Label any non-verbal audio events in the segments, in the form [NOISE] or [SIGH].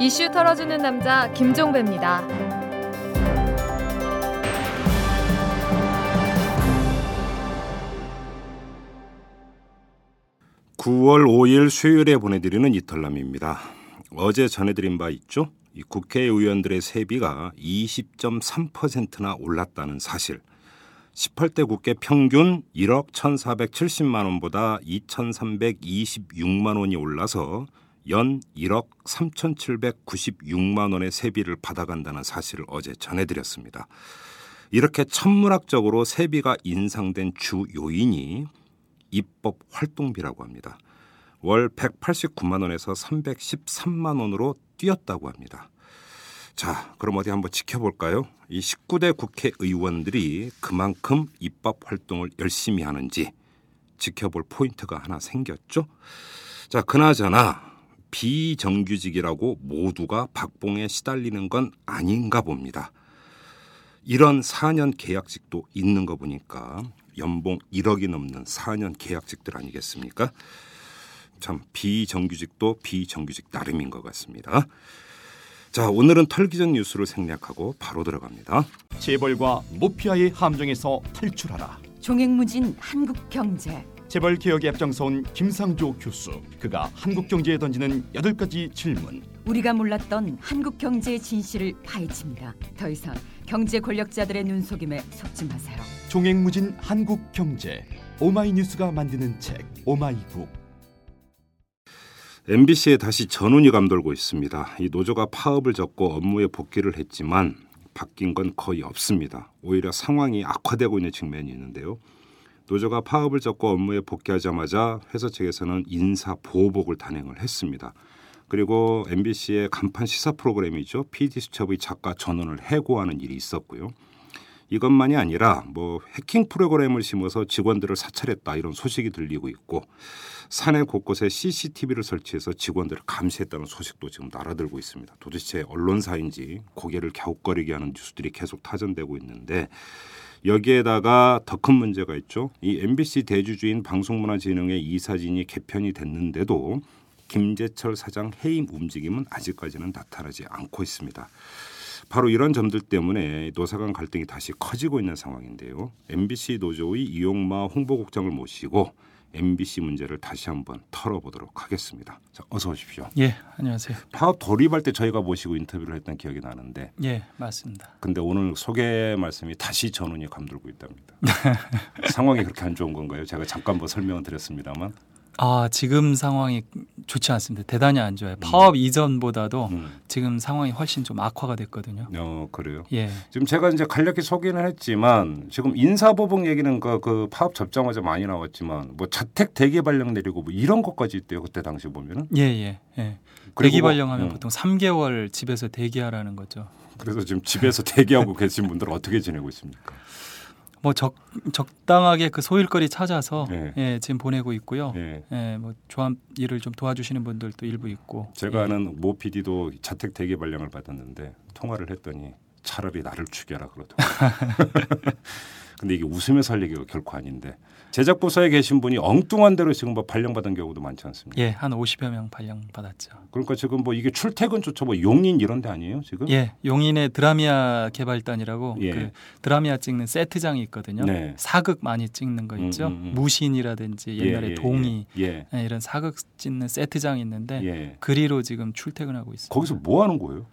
이슈 털어주는 남자 김종배입니다. 9월 5일 수요일에 보내드리는 이털남입니다. 어제 전해드린 바 있죠? 이 국회의원들의 세비가 20.3%나 올랐다는 사실. 18대 국회 평균 1억 1,470만 원보다 2,326만 원이 올라서 연 1억 3,796만 원의 세비를 받아간다는 사실을 어제 전해드렸습니다. 이렇게 천문학적으로 세비가 인상된 주 요인이 입법 활동비라고 합니다. 월 189만 원에서 313만 원으로 뛰었다고 합니다. 자, 그럼 어디 한번 지켜볼까요? 이 19대 국회의원들이 그만큼 입법 활동을 열심히 하는지 지켜볼 포인트가 하나 생겼죠. 자, 그나저나 비정규직이라고 모두가 박봉에 시달리는 건 아닌가 봅니다. 이런 4년 계약직도 있는 거 보니까 연봉 1억이 넘는 4년 계약직들 아니겠습니까? 참 비정규직도 비정규직 나름인 것 같습니다. 자, 오늘은 털기전 뉴스를 생략하고 바로 들어갑니다. 재벌과 모피아의 함정에서 탈출하라. 종횡무진 한국 경제. 재벌 개혁에 앞장서온 김상조 교수. 그가 한국 경제에 던지는 여덟 가지 질문. 우리가 몰랐던 한국 경제의 진실을 파헤칩니다. 더 이상 경제 권력자들의 눈속임에 속지 마세요. 종횡무진 한국 경제. 오마이뉴스가 만드는 책 오마이북. MBC에 다시 전운이 감돌고 있습니다. 이 노조가 파업을 접고 업무에 복귀를 했지만 바뀐 건 거의 없습니다. 오히려 상황이 악화되고 있는 측면이 있는데요. 노조가 파업을 접고 업무에 복귀하자마자 회사 측에서는 인사 보호복을 단행을 했습니다. 그리고 MBC의 간판 시사 프로그램이죠. PD 수첩의 작가 전원을 해고하는 일이 있었고요. 이것만이 아니라 뭐 해킹 프로그램을 심어서 직원들을 사찰했다 이런 소식이 들리고 있고 사내 곳곳에 CCTV를 설치해서 직원들을 감시했다는 소식도 지금 날아들고 있습니다. 도대체 언론사인지 고개를 갸웃거리게 하는 뉴스들이 계속 타전되고 있는데 여기에다가 더 큰 문제가 있죠. 이 MBC 대주주인 방송문화진흥의 이사진이 개편이 됐는데도 김재철 사장 해임 움직임은 아직까지는 나타나지 않고 있습니다. 바로 이런 점들 때문에 노사 간 갈등이 다시 커지고 있는 상황인데요. MBC 노조의 이용마 홍보국장을 모시고 MBC 문제를 다시 한번 털어보도록 하겠습니다. 자, 어서 오십시오. 예, 안녕하세요. 파업 돌입할 때 저희가 모시고 인터뷰를 했던 기억이 나는데. 예, 맞습니다. 근데 오늘 소개 말씀이 다시 전운이 감돌고 있답니다. [LAUGHS] 상황이 그렇게 안 좋은 건가요? 제가 잠깐 뭐 설명을 드렸습니다만. 아 지금 상황이 좋지 않습니다. 대단히 안 좋아요. 파업 음. 이전보다도 음. 지금 상황이 훨씬 좀 악화가 됐거든요. 어 그래요. 예. 지금 제가 이제 간략히 소개는 했지만 지금 인사보복 얘기는 그, 그 파업 접자마자 많이 나왔지만 뭐 자택 대기 발령 내리고 뭐 이런 것까지 있대요. 그때 당시 보면은. 예예 예, 예. 대기 발령하면 음. 보통 3개월 집에서 대기하라는 거죠. 그래서 지금 집에서 [LAUGHS] 대기하고 계신 분들은 어떻게 지내고 있습니까? 뭐 적, 적당하게 그 소일거리 찾아서 네. 예, 지금 보내고 있고요. 네. 예, 뭐 조합 일을 좀 도와주시는 분들도 일부 있고. 제가 예. 아는 모 PD도 자택 대기 발령을 받았는데 통화를 했더니 차라리 나를 죽여라 그러더라고요. [LAUGHS] 근데 이게 웃으면서 할 얘기가 결코 아닌데 제작 부서에 계신 분이 엉뚱한 대로 지금 뭐 발령받은 경우도 많지 않습니까? 예, 한 50여 명 발령받았죠. 그러니까 지금 뭐 이게 출퇴근조차 뭐 용인 이런 데 아니에요, 지금? 예, 용인의 드라미아 개발단이라고 예. 그 드라미아 찍는 세트장이 있거든요. 네. 사극 많이 찍는 거 있죠. 음, 음, 음. 무신이라든지 옛날에 예, 예, 동이 예. 예. 이런 사극 찍는 세트장이 있는데 예. 그리로 지금 출퇴근하고 있습니다. 거기서 뭐 하는 거예요?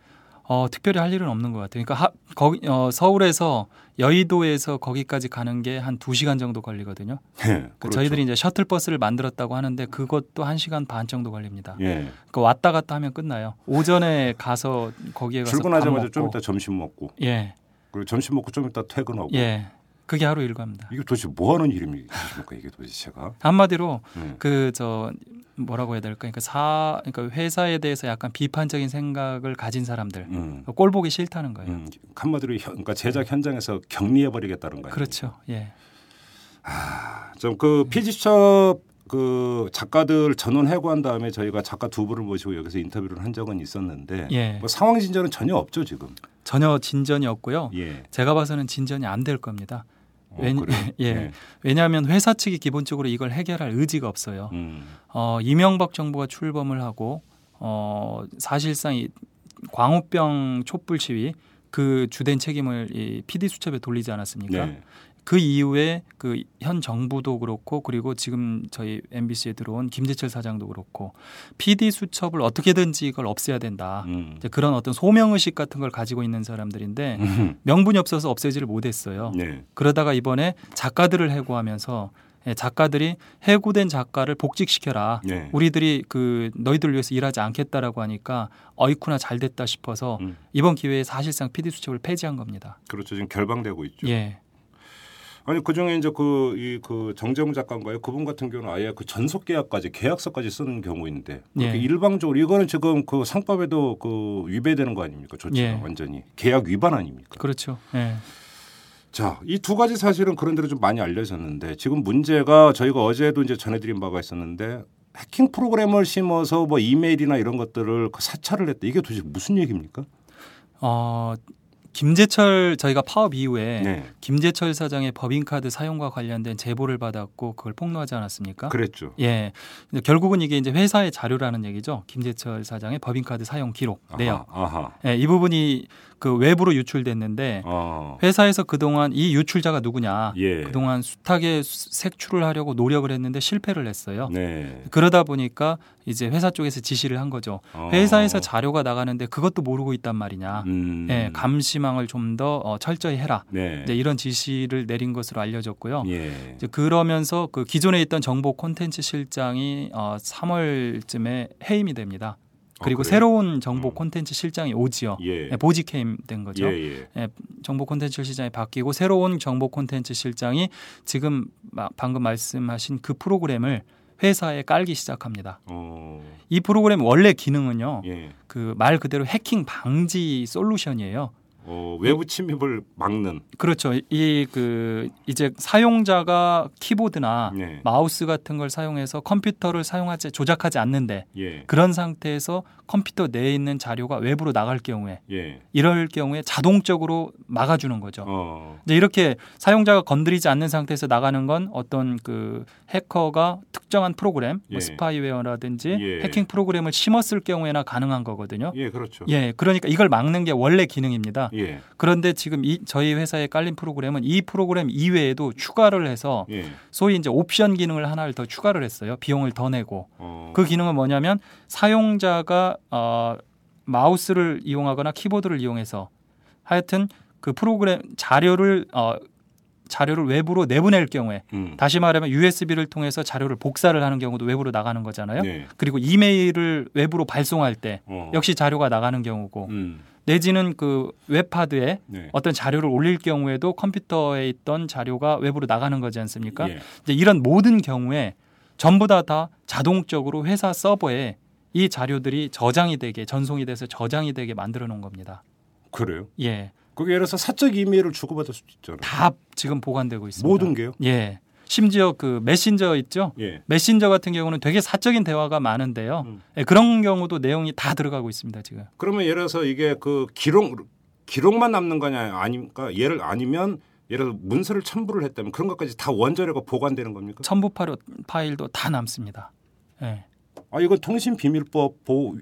어, 특별히 할 일은 없는 것 같아요. 그러니까 하, 거기 어, 서울에서 여의도에서 거기까지 가는 게 한 두 시간 정도 걸리거든요. [LAUGHS] 예, 그러니까 저희들이 이제 셔틀 버스를 만들었다고 하는데 그것도 한 시간 반 정도 걸립니다. 예. 그러니까 왔다 갔다 하면 끝나요. 오전에 가서 거기에 가서 출근하자마자 좀 이따 점심 먹고. 예. 그리고 점심 먹고 좀 이따 퇴근하고. 예. 그게 하루 일과입니다. 이게 도대체 뭐 하는 일입니까? 이게 도대체 제가 한마디로 네. 그저 뭐라고 해야 될까? 그러니까 사 그러니까 회사에 대해서 약간 비판적인 생각을 가진 사람들 음. 꼴 보기 싫다는 거예요. 음. 한마디로 그러니까 제작 현장에서 격리해 버리겠다는 거예요. 그렇죠. 예. 아, 좀그 피지첩 그 작가들 전원 해고한 다음에 저희가 작가 두 분을 모시고 여기서 인터뷰를 한 적은 있었는데 예. 뭐 상황 진전은 전혀 없죠 지금. 전혀 진전이 없고요. 예. 제가 봐서는 진전이 안 될 겁니다. 어, 왜냐, [LAUGHS] 예. 네. 왜냐하면 회사 측이 기본적으로 이걸 해결할 의지가 없어요. 음. 어, 이명박 정부가 출범을 하고 어, 사실상 이 광우병 촛불 시위 그 주된 책임을 이 PD 수첩에 돌리지 않았습니까? 네. 그 이후에 그 현 정부도 그렇고 그리고 지금 저희 MBC에 들어온 김재철 사장도 그렇고 PD 수첩을 어떻게든지 이걸 없애야 된다. 음. 이제 그런 어떤 소명 의식 같은 걸 가지고 있는 사람들인데 음. 명분이 없어서 없애지를 못했어요. 네. 그러다가 이번에 작가들을 해고하면서 예, 작가들이 해고된 작가를 복직시켜라. 네. 우리들이 그 너희들 위해서 일하지 않겠다라고 하니까 어이쿠나 잘 됐다 싶어서 음. 이번 기회에 사실상 PD 수첩을 폐지한 겁니다. 그렇죠. 지금 결방되고 있죠. 예. 아니 그 중에 이제 그 이 그 정재무 작가인가요? 그분 같은 경우는 아예 그 전속 계약까지 계약서까지 쓰는 경우인데 예. 일방적으로 이거는 지금 그 상법에도 그 위배되는 거 아닙니까? 조치가 예. 완전히 계약 위반 아닙니까? 그렇죠. 예. 자, 이 두 가지 사실은 그런 대로 좀 많이 알려졌는데 지금 문제가 저희가 어제도 이제 전해드린 바가 있었는데 해킹 프로그램을 심어서 뭐 이메일이나 이런 것들을 그 사찰을 했다. 이게 도대체 무슨 얘기입니까? 어 김재철 저희가 파업 이후에 네, 김재철 사장의 법인카드 사용과 관련된 제보를 받았고 그걸 폭로하지 않았습니까? 그랬죠. 예. 결국은 이게 이제 회사의 자료라는 얘기죠. 김재철 사장의 법인카드 사용 기록 내역. 아하, 아하. 예, 이 부분이 그 외부로 유출됐는데 어, 회사에서 그동안 이 유출자가 누구냐? 예. 그동안 숱하게 수- 색출을 하려고 노력을 했는데 실패를 했어요. 네. 그러다 보니까 이제 회사 쪽에서 지시를 한 거죠. 어. 회사에서 자료가 나가는데 그것도 모르고 있단 말이냐. 음. 예, 감시망을 좀더 어, 철저히 해라. 네. 이제 이런 지시를 내린 것으로 알려졌고요. 예. 이제 그러면서 그 기존에 있던 정보 콘텐츠 실장이 어, 3월쯤에 해임이 됩니다. 그리고 어, 그래요? 새로운 정보 음. 콘텐츠 실장이 오지요. 예. 예, 보직 해임 된 거죠. 예, 예. 정보 콘텐츠 실장이 바뀌고 새로운 정보 콘텐츠 실장이 지금 마- 방금 말씀하신 그 프로그램을 회사에 깔기 시작합니다. 어. 이 프로그램 원래 기능은요. 예. 그말 그대로 해킹 방지 솔루션이에요. 어, 외부 침입을 막는 그렇죠. 이 그 이제 사용자가 키보드나 네. 마우스 같은 걸 사용해서 컴퓨터를 사용하지 조작하지 않는데 예. 그런 상태에서 컴퓨터 내에 있는 자료가 외부로 나갈 경우에 예. 이럴 경우에 자동적으로 막아주는 거죠. 어. 이제 이렇게 사용자가 건드리지 않는 상태에서 나가는 건 어떤 그 해커가 특정한 프로그램, 예. 뭐 스파이웨어라든지 예. 해킹 프로그램을 심었을 경우에나 가능한 거거든요. 예, 그렇죠. 예, 그러니까 이걸 막는 게 원래 기능입니다. 예. 그런데 지금 이 저희 회사에 깔린 프로그램은 이 프로그램 이외에도 추가를 해서 예. 소위 이제 옵션 기능을 하나를 더 추가를 했어요. 비용을 더 내고 어. 그 기능은 뭐냐면 사용자가 어, 마우스를 이용하거나 키보드를 이용해서 하여튼 그 프로그램 자료를 어, 자료를 외부로 내보낼 경우에 음. 다시 말하면 USB를 통해서 자료를 복사를 하는 경우도 외부로 나가는 거잖아요. 네. 그리고 이메일을 외부로 발송할 때 어. 역시 자료가 나가는 경우고 음. 내지는 그 웹하드에 네. 어떤 자료를 올릴 경우에도 컴퓨터에 있던 자료가 외부로 나가는 거지 않습니까? 예. 이제 이런 모든 경우에 전부 다다 자동적으로 회사 서버에 이 자료들이 저장이 되게 전송이 돼서 저장이 되게 만들어 놓은 겁니다. 그래요? 예. 그게 예를 들어서 사적 이메일을 주고받을 수도 있잖아요. 다 지금 보관되고 있습니다. 모든 게요? 예. 심지어 그 메신저 있죠? 예. 메신저 같은 경우는 되게 사적인 대화가 많은데요. 음. 예, 그런 경우도 내용이 다 들어가고 있습니다, 지금. 그러면 예를 들어서 이게 그 기록 기록만 남는 거냐 아닙니까? 예를 아니면 예를 들어 문서를 첨부를 했다면 그런 것까지 다 원자료가 보관되는 겁니까? 첨부 파일- 파일도 다 남습니다. 예. 아 이건 통신 비밀법 보호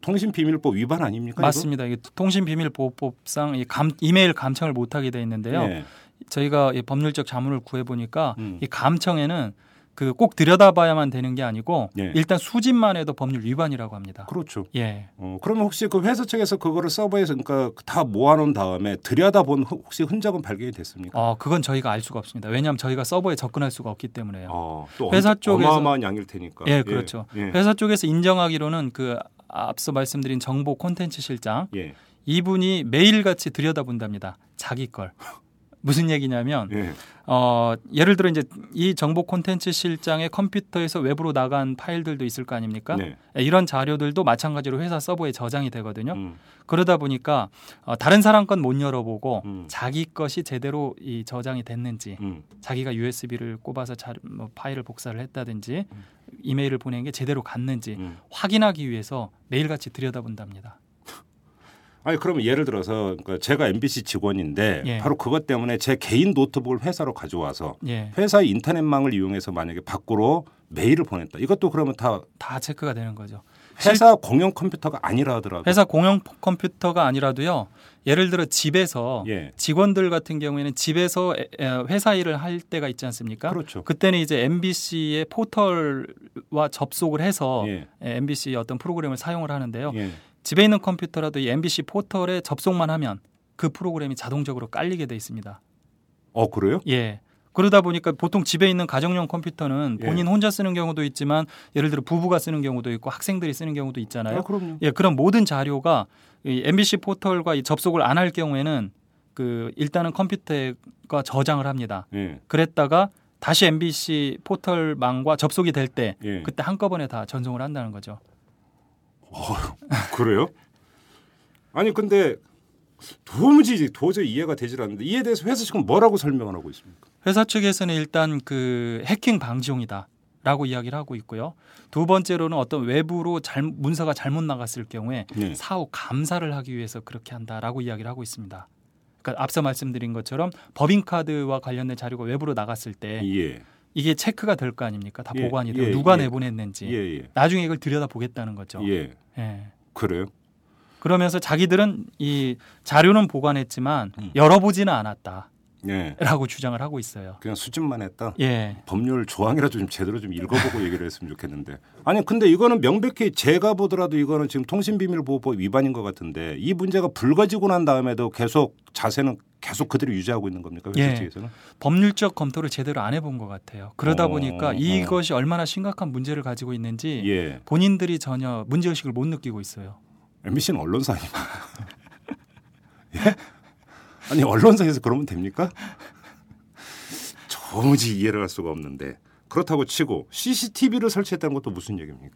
통신 비밀법 위반 아닙니까? 맞습니다. 이게 통신 비밀보호법상 이 감, 이메일 감청을 못하게 돼 있는데요. 이거? 예. 저희가 이 법률적 자문을 구해 보니까 음. 이 감청에는 그 꼭 들여다봐야만 되는 게 아니고 예. 일단 수집만 해도 법률 위반이라고 합니다. 그렇죠. 예. 어, 그러면 혹시 그 회사 측에서 그거를 서버에서 그러니까 다 모아놓은 다음에 들여다본 혹- 혹시 흔적은 발견이 됐습니까? 어, 그건 저희가 알 수가 없습니다. 왜냐하면 저희가 서버에 접근할 수가 없기 때문에요. 어, 또 회사 엄- 쪽에서- 어마어마한 양일 테니까. 예, 그렇죠. 예. 회사 쪽에서 인정하기로는 그 앞서 말씀드린 정보 콘텐츠 실장 예. 이분이 매일같이 들여다본답니다. 자기 걸. 무슨 얘기냐면 예. 어, 예를 들어 이제 이 정보 콘텐츠 실장의 컴퓨터에서 외부로 나간 파일들도 있을 거 아닙니까? 네. 예, 이런 자료들도 마찬가지로 회사 서버에 저장이 되거든요. 음. 그러다 보니까 어, 다른 사람 건 못 열어보고 음. 자기 것이 제대로 이 저장이 됐는지 음. 자기가 USB를 꼽아서 자, 뭐 파일을 복사를 했다든지 음. 이메일을 보낸 게 제대로 갔는지 음. 확인하기 위해서 매일같이 들여다본답니다. 아니 그러면 예를 들어서 그러니까 제가 MBC 직원인데 예. 바로 그것 때문에 제 개인 노트북을 회사로 가져와서 예, 회사의 인터넷망을 이용해서 만약에 밖으로 메일을 보냈다. 이것도 그러면 다 다 체크가 되는 거죠. 회사 공용 컴퓨터가 아니라 하더라도 회사 공용 컴퓨터가 아니라도요. 예를 들어 집에서 예. 직원들 같은 경우에는 집에서 회사 일을 할 때가 있지 않습니까? 그렇죠. 그때는 이제 MBC의 포털과 접속을 해서 예. MBC 어떤 프로그램을 사용을 하는데요. 예. 집에 있는 컴퓨터라도 이 MBC 포털에 접속만 하면 그 프로그램이 자동적으로 깔리게 돼 있습니다. 어 그래요? 예. 그러다 보니까 보통 집에 있는 가정용 컴퓨터는 예. 본인 혼자 쓰는 경우도 있지만 예를 들어 부부가 쓰는 경우도 있고 학생들이 쓰는 경우도 있잖아요. 아, 그럼요. 예, 그런 모든 자료가 이 MBC 포털과 이 접속을 안 할 경우에는 그 일단은 컴퓨터가 저장을 합니다. 예. 그랬다가 다시 MBC 포털망과 접속이 될때 예. 그때 한꺼번에 다 전송을 한다는 거죠. [LAUGHS] 그래요? 아니 근데 도무지 도저히 이해가 되질 않는데 이에 대해서 회사 측은 뭐라고 설명을 하고 있습니까? 회사 측에서는 일단 그 해킹 방지용이다. 라고 이야기를 하고 있고요. 두 번째로는 어떤 외부로 잘, 문서가 잘못 나갔을 경우에 네. 사후 감사를 하기 위해서 그렇게 한다라고 이야기를 하고 있습니다. 그러니까 앞서 말씀드린 것처럼 법인카드와 관련된 자료가 외부로 나갔을 때 예. 이게 체크가 될 거 아닙니까? 다 예, 보관이 되고 예, 누가 예. 내보냈는지 예, 예. 나중에 이걸 들여다 보겠다는 거죠. 예. 예. 그래요? 그러면서 자기들은 이 자료는 보관했지만 음. 열어보지는 않았다 라고 예. 주장을 하고 있어요. 그냥 수집만 했다. 예. 법률 조항이라도 좀 제대로 좀 읽어보고 얘기를 했으면 좋겠는데. 아니 근데 이거는 명백히 제가 보더라도 이거는 지금 통신비밀보호법 위반인 것 같은데 이 문제가 불거지고 난 다음에도 계속 자세는 계속 그대로 유지하고 있는 겁니까 예. 측에서는? 법률적 검토를 제대로 안 해본 것 같아요. 그러다 어, 보니까 어. 이것이 얼마나 심각한 문제를 가지고 있는지 예. 본인들이 전혀 문제 의식을 못 느끼고 있어요. MBC는 언론사 아닙니까? [LAUGHS] 예? 아니 언론사에서 그러면 됩니까? 도무지 이해를 할 수가 없는데 그렇다고 치고 CCTV를 설치했다는 것도 무슨 얘기입니까?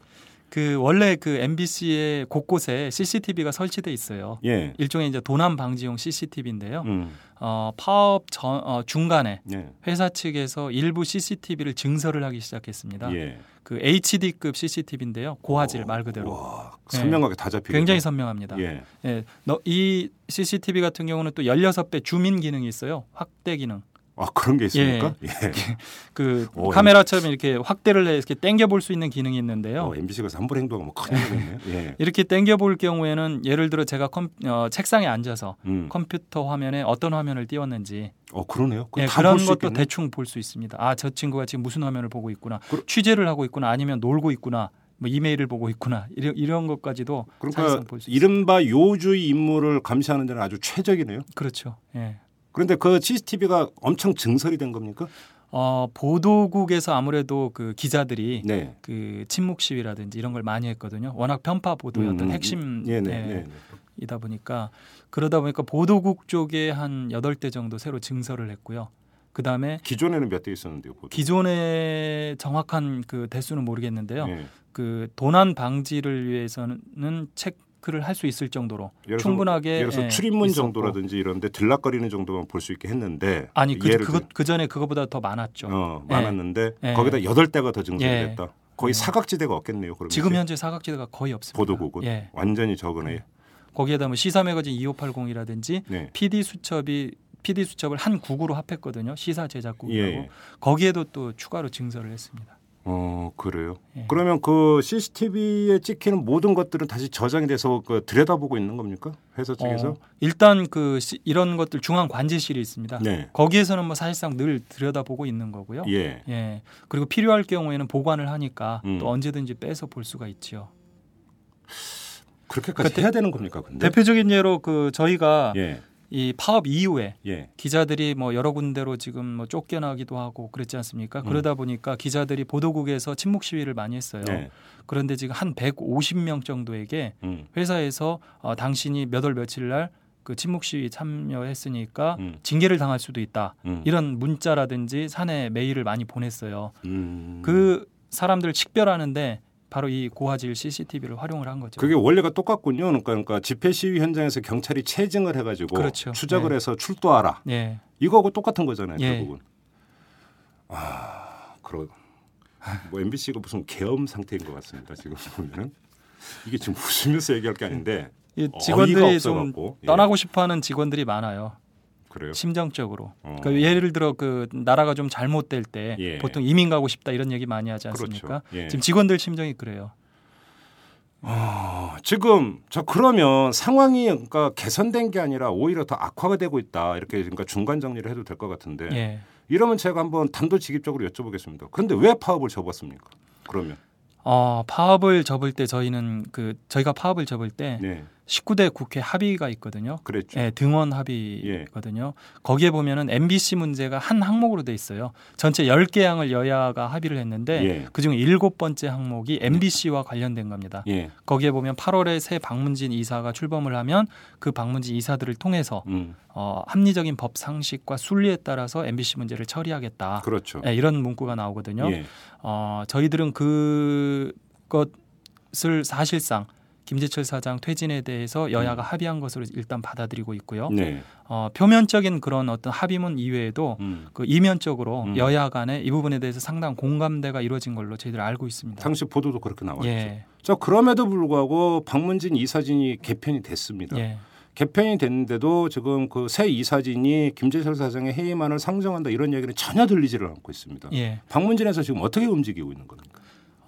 그 원래 그 MBC의 곳곳에 CCTV가 설치돼 있어요. 예. 일종의 이제 도난 방지용 CCTV인데요. 음. 어, 파업 전, 어, 중간에 예. 회사 측에서 일부 CCTV를 증설을 하기 시작했습니다. 예. 그 HD급 CCTV인데요. 고화질 말 그대로 와, 예. 선명하게 다 잡히고 굉장히 선명합니다. 예. 예, 너, 이 CCTV 같은 경우는 또 16배 줌인 기능이 있어요. 확대 기능. 아 그런 게 있습니까? 예. [LAUGHS] 그 오, 카메라처럼 이렇게 확대를 해 이렇게 당겨 볼 수 있는 기능이 있는데요. 어, MBC가 삼불 행동하면 큰일 나겠네요. [LAUGHS] 예. 이렇게 당겨 볼 경우에는 예를 들어 제가 컴, 어, 책상에 앉아서 음. 컴퓨터 화면에 어떤 화면을 띄웠는지 어 그러네요. 예, 다 그런 볼수 것도 있겠네. 대충 볼 수 있습니다. 아, 저 친구가 지금 무슨 화면을 보고 있구나. 그러- 취재를 하고 있구나. 아니면 놀고 있구나. 뭐 이메일을 보고 있구나. 이런, 이런 것까지도 그러니까 사실상 볼수 있습니다. 이른바 요주의 임무를 감시하는 데는 아주 최적이네요. 그렇죠. 예. 그런데 그 CCTV가 엄청 증설이 된 겁니까? 어, 보도국에서 아무래도 그 기자들이 네. 그 침묵 시위라든지 이런 걸 많이 했거든요. 워낙 편파 보도의 어떤 음, 핵심 예, 네, 예, 네, 네. 이다 보니까 그러다 보니까 보도국 쪽에 한 여덟 대 정도 새로 증설을 했고요. 그 다음에 기존에는 몇 대 있었는데요. 보통. 기존의 정확한 그 대수는 모르겠는데요. 예. 그 도난 방지를 위해서는 체크를 할 수 있을 정도로 예를 충분하게 예를 들어서 예, 출입문 있었고. 정도라든지 이런데 들락거리는 정도만 볼 수 있게 했는데 아니 그 그것 그 전에 그거보다 더 많았죠. 어, 예. 많았는데 예. 거기다 여덟 대가 더 증설이 예. 됐다. 거의 예. 사각지대가 없겠네요. 그러면 지금 현재 사각지대가 거의 없습니다. 보도국은 예. 완전히 적으네요. 거기에다 뭐 시사 매거진 2580이라든지 네. PD 수첩이 PD 수첩을 한 국으로 합했거든요. 시사 제작국이라고. 예. 거기에도 또 추가로 증설을 했습니다. 어 그래요. 예. 그러면 그 CCTV에 찍히는 모든 것들은 다시 저장이 돼서 그 들여다보고 있는 겁니까? 회사 측에서? 어, 일단 그 시- 이런 것들 중앙 관제실이 있습니다. 네. 거기에서는 뭐 사실상 늘 들여다보고 있는 거고요. 예. 예. 그리고 필요할 경우에는 보관을 하니까 음. 또 언제든지 빼서 볼 수가 있지요. 그렇게까지 그 해야 되는 겁니까? 근데? 대표적인 예로 그 저희가 예. 이 파업 이후에 예. 기자들이 뭐 여러 군데로 지금 뭐 쫓겨나기도 하고 그랬지 않습니까? 음. 그러다 보니까 기자들이 보도국에서 침묵 시위를 많이 했어요. 예. 그런데 지금 한 150명 정도에게 음. 회사에서 어, 당신이 몇 월 며칠 날 그 침묵 시위 참여했으니까 음. 징계를 당할 수도 있다. 음. 이런 문자라든지 사내 메일을 많이 보냈어요. 음. 그 사람들을 식별하는데 바로 이 고화질 CCTV를 활용을 한 거죠. 그게 원래가 똑같군요. 그러니까, 그러니까 집회 시위 현장에서 경찰이 체증을 해가지고 그렇죠. 추적을 네. 해서 출두하라. 예. 이거하고 똑같은 거잖아요. 예. 결국은. 아, 그러. 뭐 MBC가 무슨 계엄 상태인 것 같습니다. 지금 보면은 이게 지금 웃으면서 얘기할 게 아닌데 직원들이 좀. 예. 떠나고 싶어하는 직원들이 많아요. 그래요. 심정적으로. 어. 그러니까 예를 들어 그 나라가 좀 잘못될 때 예. 보통 이민 가고 싶다 이런 얘기 많이 하지 않습니까? 그렇죠. 예. 지금 직원들 심정이 그래요. 어, 지금 저 그러면 상황이 그러니까 개선된 게 아니라 오히려 더 악화가 되고 있다 이렇게 그러니까 중간 정리를 해도 될 것 같은데 예. 이러면 제가 한번 단도직입적으로 여쭤보겠습니다. 그런데 왜 파업을 접었습니까? 그러면 어, 파업을 접을 때 저희는 그 저희가 파업을 접을 때 네, 19대 국회 합의가 있거든요. 그랬죠. 예, 등원 합의거든요. 거기에 보면은 MBC 문제가 한 항목으로 돼 있어요. 전체 10개 항을 여야가 합의를 했는데 예. 그중에 일곱 번째 항목이 MBC와 관련된 겁니다. 예, 거기에 보면 8월에 새 방문진 이사가 출범을 하면 그 방문진 이사들을 통해서 음, 어, 합리적인 법 상식과 순리에 따라서 MBC 문제를 처리하겠다. 그렇죠. 예, 이런 문구가 나오거든요. 예, 어, 저희들은 그것을 사실상 김재철 사장 퇴진에 대해서 여야가 합의한 것으로 일단 받아들이고 있고요. 음. 네, 어, 표면적인 그런 어떤 합의문 이외에도 음. 그 이면적으로 음. 여야 간에 이 부분에 대해서 상당 공감대가 이루어진 걸로 저희들 알고 있습니다. 당시 보도도 그렇게 나왔죠. 예, 자 그럼에도 불구하고 방문진 이사진이 개편이 됐습니다. 예, 개편이 됐는데도 지금 그 새 이사진이 김재철 사장의 해임안을 상정한다 이런 얘기는 전혀 들리지를 않고 있습니다. 예. 방문진에서 지금 어떻게 움직이고 있는 겁니까?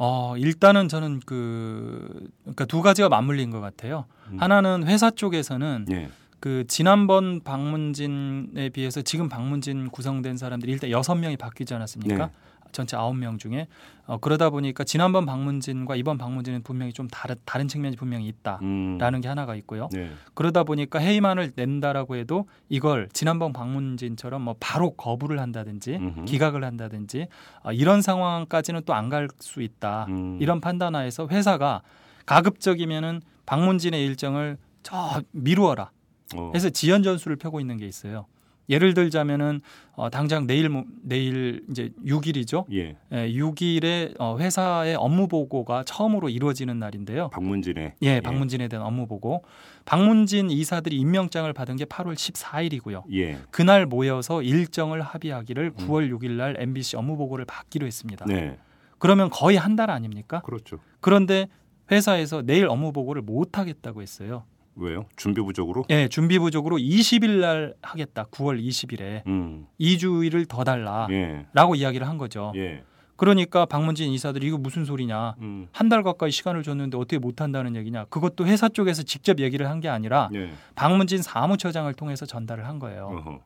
어, 일단은 저는 그 그러니까 두 가지가 맞물린 것 같아요. 음. 하나는 회사 쪽에서는 예, 그 지난번 방문진에 비해서 지금 방문진 구성된 사람들이 일단 여섯 명이 바뀌지 않았습니까? 네. 전체 아홉 명 중에 어, 그러다 보니까 지난번 방문진과 이번 방문진은 분명히 좀 다른 다른 측면이 분명히 있다라는 음, 게 하나가 있고요. 네, 그러다 보니까 해임안을 낸다라고 해도 이걸 지난번 방문진처럼 뭐 바로 거부를 한다든지 음흠. 기각을 한다든지 어, 이런 상황까지는 또 안 갈 수 있다. 음. 이런 판단하에서 회사가 가급적이면은 방문진의 일정을 저 미루어라. 어, 해서 지연 전술을 펴고 있는 게 있어요. 예를 들자면은 어, 당장 내일 모- 내일 이제 6일이죠. 예, 예, 6일에 어, 회사의 업무 보고가 처음으로 이루어지는 날인데요. 방문진에 예, 방문진에 대한 업무 보고 방문진 이사들이 임명장을 받은 게 8월 14일이고요. 예, 그날 모여서 일정을 합의하기를 9월 6일 날 MBC 업무 보고를 받기로 했습니다. 네, 그러면 거의 한 달 아닙니까? 그렇죠. 그런데 회사에서 내일 업무 보고를 못 하겠다고 했어요. 왜요? 준비 부족으로? 예, 준비 부족으로 20일 날 하겠다. 9월 20일에 음, 2주일을 더 달라라고 예, 이야기를 한 거죠. 예, 그러니까 방문진 이사들이 이거 무슨 소리냐? 음, 한달 가까이 시간을 줬는데 어떻게 못 한다는 얘기냐? 그것도 회사 쪽에서 직접 얘기를 한 게 아니라 예, 방문진 사무처장을 통해서 전달을 한 거예요. 어허,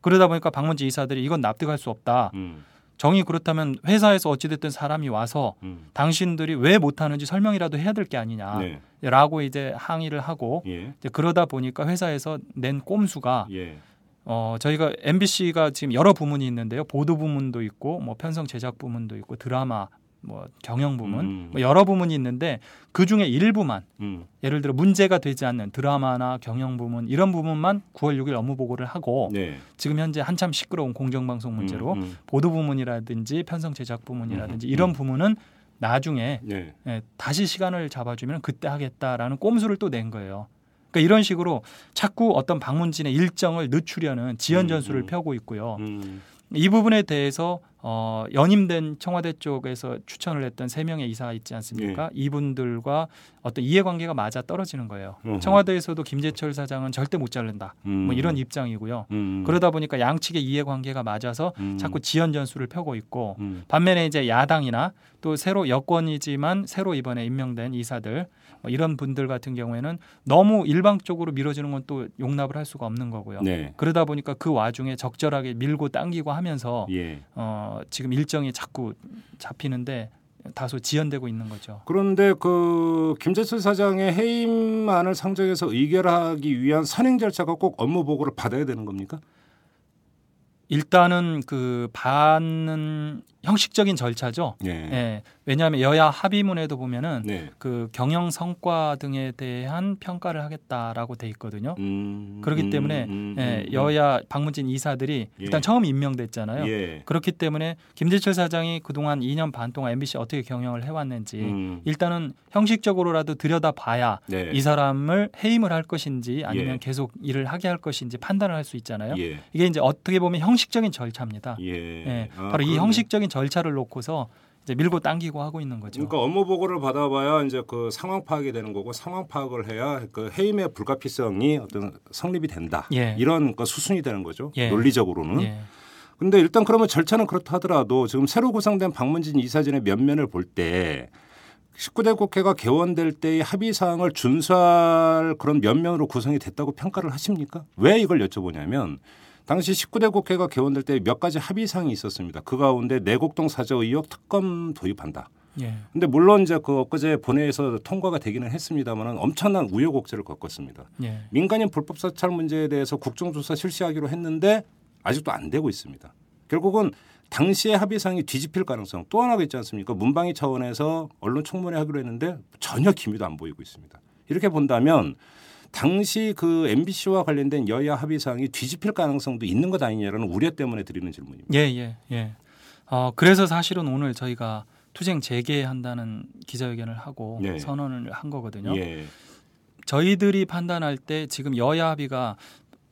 그러다 보니까 방문진 이사들이 이건 납득할 수 없다. 음, 정이 그렇다면 회사에서 어찌됐든 사람이 와서 음, 당신들이 왜 못하는지 설명이라도 해야 될 게 아니냐라고 네, 이제 항의를 하고 예, 이제 그러다 보니까 회사에서 낸 꼼수가 예, 어 저희가 MBC가 지금 여러 부문이 있는데요. 보도 부문도 있고 뭐 편성 제작 부문도 있고 드라마 뭐 경영 부문 음. 뭐 여러 부문이 있는데 그 중에 일부만 음, 예를 들어 문제가 되지 않는 드라마나 경영 부문 이런 부분만 9월 6일 업무 보고를 하고 네, 지금 현재 한참 시끄러운 공정방송 문제로 음, 음, 보도 부문이라든지 편성 제작 부문이라든지 음, 이런 음. 부문은 나중에 네, 예, 다시 시간을 잡아주면 그때 하겠다라는 꼼수를 또 낸 거예요. 그러니까 이런 식으로 자꾸 어떤 방문진의 일정을 늦추려는 지연 음, 전술을 음. 펴고 있고요. 음, 이 부분에 대해서 어, 연임된 청와대 쪽에서 추천을 했던 세 명의 이사 있지 않습니까? 이분들과 어떤 이해관계가 맞아 떨어지는 거예요. 예. 어허. 청와대에서도 김재철 사장은 절대 못 자른다. 음, 뭐 이런 입장이고요. 음, 그러다 보니까 양측의 이해관계가 맞아서 음, 자꾸 지연 전술을 펴고 있고 음, 반면에 이제 야당이나 또 새로 여권이지만 새로 이번에 임명된 이사들 뭐 이런 분들 같은 경우에는 너무 일방적으로 밀어주는 건 또 용납을 할 수가 없는 거고요. 네, 그러다 보니까 그 와중에 적절하게 밀고 당기고 하면서 예. 어, 지금 일정이 자꾸 잡히는데 다소 지연되고 있는 거죠. 그런데 그 김재철 사장의 해임안을 상정해서 의결하기 위한 선행 절차가 꼭 업무 보고를 받아야 되는 겁니까? 일단은 그 받는 형식적인 절차죠. 예. 예. 왜냐하면 여야 합의문에도 보면은 네. 그 경영 성과 등에 대한 평가를 하겠다라고 돼 있거든요. 음, 그렇기 음, 때문에 음, 예, 음, 여야 방문진 이사들이 일단 예. 처음 임명됐잖아요. 예. 그렇기 때문에 김재철 사장이 그동안 2년 반 동안 MBC 어떻게 경영을 해왔는지 음, 일단은 형식적으로라도 들여다봐야 네. 이 사람을 해임을 할 것인지 아니면 예. 계속 일을 하게 할 것인지 판단을 할 수 있잖아요. 예. 이게 이제 어떻게 보면 형식적인 절차입니다. 예. 예, 아, 바로 이 그러네. 형식적인 절차를 놓고서 이제 밀고 당기고 하고 있는 거죠. 그러니까 업무 보고를 받아봐야 이제 그 상황 파악이 되는 거고 상황 파악을 해야 그 해임의 불가피성이 어떤 성립이 된다. 예. 이런 그 수순이 되는 거죠. 예. 논리적으로는. 예. 근데 일단 그러면 절차는 그렇다 하더라도 지금 새로 구성된 방문진 이사진의 면면을 볼 때 19대 국회가 개원될 때의 합의 사항을 준수할 그런 면면으로 구성이 됐다고 평가를 하십니까? 왜 이걸 여쭤보냐면 당시 19대 국회가 개원될 때 몇 가지 합의 사항이 있었습니다. 그 가운데 내곡동 사저 의혹 특검 도입한다. 예. 근데 물론 이제 그 엊그제 본회의에서 통과가 되기는 했습니다만은 엄청난 우여곡절을 겪었습니다. 예. 민간인 불법 사찰 문제에 대해서 국정조사 실시하기로 했는데 아직도 안 되고 있습니다. 결국은 당시의 합의상이 뒤집힐 가능성 또 하나가 있지 않습니까? 문방위 차원에서 언론 청문회 하기로 했는데 전혀 기미도 안 보이고 있습니다. 이렇게 본다면 당시 그 MBC와 관련된 여야 합의상이 뒤집힐 가능성도 있는 것 아니냐라는 우려 때문에 드리는 질문입니다. 예, 예, 예. 어, 그래서 사실은 오늘 저희가 투쟁 재개한다는 기자회견을 하고 네. 선언을 한 거거든요. 예. 저희들이 판단할 때 지금 여야 합의가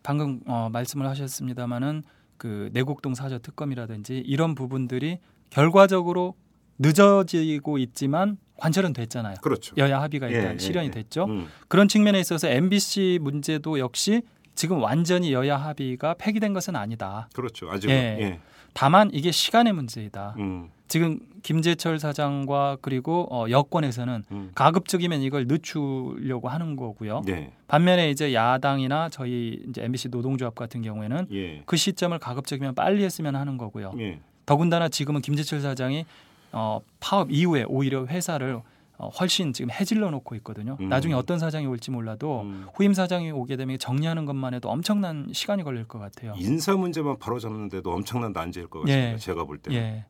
방금 어, 말씀을 하셨습니다마는 그 내곡동 사저 특검이라든지 이런 부분들이 결과적으로 늦어지고 있지만 관철은 됐잖아요. 그렇죠. 여야 합의가 일단 예, 예, 실현이 예. 됐죠. 음. 그런 측면에 있어서 MBC 문제도 역시 지금 완전히 여야 합의가 폐기된 것은 아니다. 그렇죠. 아직은 예. 예. 다만 이게 시간의 문제이다. 음. 지금 김재철 사장과 그리고 어, 여권에서는 음. 가급적이면 이걸 늦추려고 하는 거고요. 네. 반면에 이제 야당이나 저희 이제 MBC 노동조합 같은 경우에는 예. 그 시점을 가급적이면 빨리 했으면 하는 거고요. 예. 더군다나 지금은 김재철 사장이 어, 파업 이후에 오히려 회사를 어, 훨씬 지금 해질러 놓고 있거든요. 음. 나중에 어떤 사장이 올지 몰라도 음. 후임 사장이 오게 되면 정리하는 것만 해도 엄청난 시간이 걸릴 것 같아요. 인사 문제만 바로 잡는데도 엄청난 난제일 것 같습니다. 예. 제가 볼 때. 예.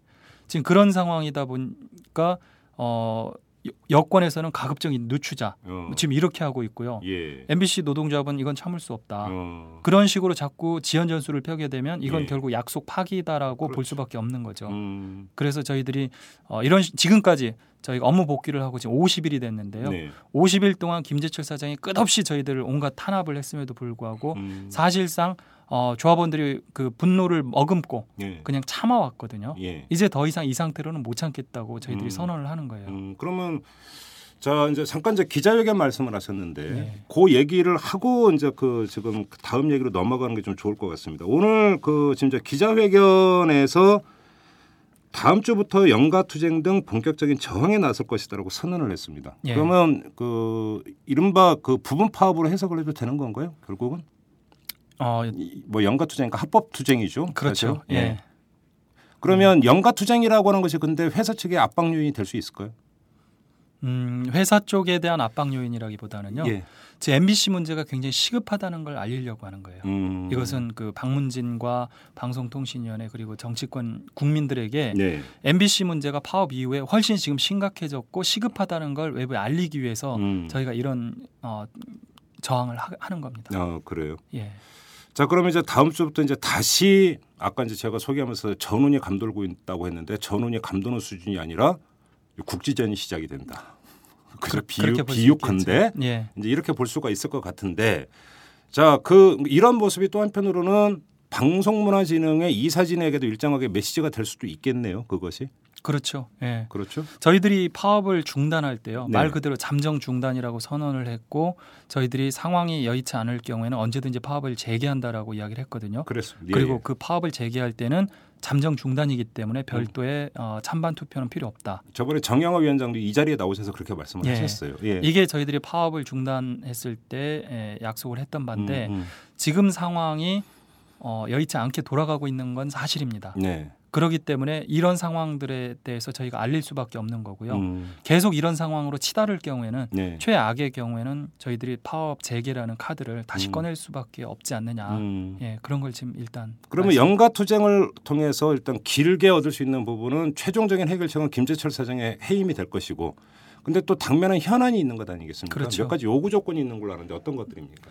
지금 그런 상황이다 보니까 어, 여- 여권에서는 가급적인 늦추자. 어. 지금 이렇게 하고 있고요. 예. MBC 노동조합은 이건 참을 수 없다. 어. 그런 식으로 자꾸 지연 전술을 펴게 되면 이건 예. 결국 약속 파기다라고 볼 그렇죠. 수밖에 없는 거죠. 음. 그래서 저희들이 어, 이런 시- 지금까지 저희가 업무 복귀를 하고 지금 50일이 됐는데요. 네. 50일 동안 김재철 사장이 끝없이 저희들을 온갖 탄압을 했음에도 불구하고 음. 사실상 어, 조합원들이 그 분노를 머금고 예. 그냥 참아왔거든요. 예. 이제 더 이상 이 상태로는 못 참겠다고 저희들이 음. 선언을 하는 거예요. 음, 그러면 자 이제 잠깐 이제 기자회견 말씀을 하셨는데 네. 그 얘기를 하고 이제 그 지금 다음 얘기로 넘어가는 게 좀 좋을 것 같습니다. 오늘 그 지금 이제 기자회견에서 다음 주부터 연가 투쟁 등 본격적인 저항에 나설 것이다라고 선언을 했습니다. 예. 그러면 그 이른바 그 부분 파업으로 해석을 해도 되는 건가요? 결국은 어, 이- 뭐 연가 투쟁과 합법 투쟁이죠. 그렇죠. 사실. 예. 그러면 연가 투쟁이라고 하는 것이 근데 회사 측의 압박 요인이 될 수 있을까요? 음, 회사 쪽에 대한 압박 요인이라기보다는요. 예. 제 MBC 문제가 굉장히 시급하다는 걸 알리려고 하는 거예요. 음. 이것은 그 방문진과 방송통신위원회 그리고 정치권 국민들에게 네. MBC 문제가 파업 이후에 훨씬 지금 심각해졌고 시급하다는 걸 외부에 알리기 위해서 음. 저희가 이런 어, 저항을 하, 하는 겁니다. 아 그래요. 예. 자 그러면 이제 다음 주부터 이제 다시 아까 이제 제가 소개하면서 전운이 감돌고 있다고 했는데 전운이 감도는 수준이 아니라 국지전이 시작이 된다. 그죠? 비유, 비유컨대. 예. 이제 이렇게 볼 수가 있을 것 같은데 자 그 이런 모습이 또 한편으로는 방송문화진흥의 이사진에게도 일정하게 메시지가 될 수도 있겠네요. 그것이 그렇죠. 예. 그렇죠. 저희들이 파업을 중단할 때요. 네. 말 그대로 잠정 중단이라고 선언을 했고 저희들이 상황이 여의치 않을 경우에는 언제든지 파업을 재개한다라고 이야기를 했거든요. 그랬습니다. 그리고 예. 그 파업을 재개할 때는 잠정 중단이기 때문에 별도의 음. 어, 찬반 투표는 필요 없다. 저번에 정영화 위원장도 이 자리에 나오셔서 그렇게 말씀을 예. 하셨어요. 예. 이게 저희들이 파업을 중단했을 때 에, 약속을 했던 바인데 음, 음. 지금 상황이 어, 여의치 않게 돌아가고 있는 건 사실입니다. 네. 그렇기 때문에 이런 상황들에 대해서 저희가 알릴 수밖에 없는 거고요. 음, 계속 이런 상황으로 치달을 경우에는 네. 최악의 경우에는 저희들이 파업 재개라는 카드를 다시 음. 꺼낼 수밖에 없지 않느냐. 음. 예, 그런 걸 지금 일단 그러면 말씀- 연가 투쟁을 통해서 일단 길게 얻을 수 있는 부분은 최종적인 해결책은 김재철 사장의 해임이 될 것이고 근데 또 당면은 현안이 있는 것 아니겠습니까? 그렇죠. 몇 가지 요구 조건이 있는 걸로 아는데 어떤 것들입니까?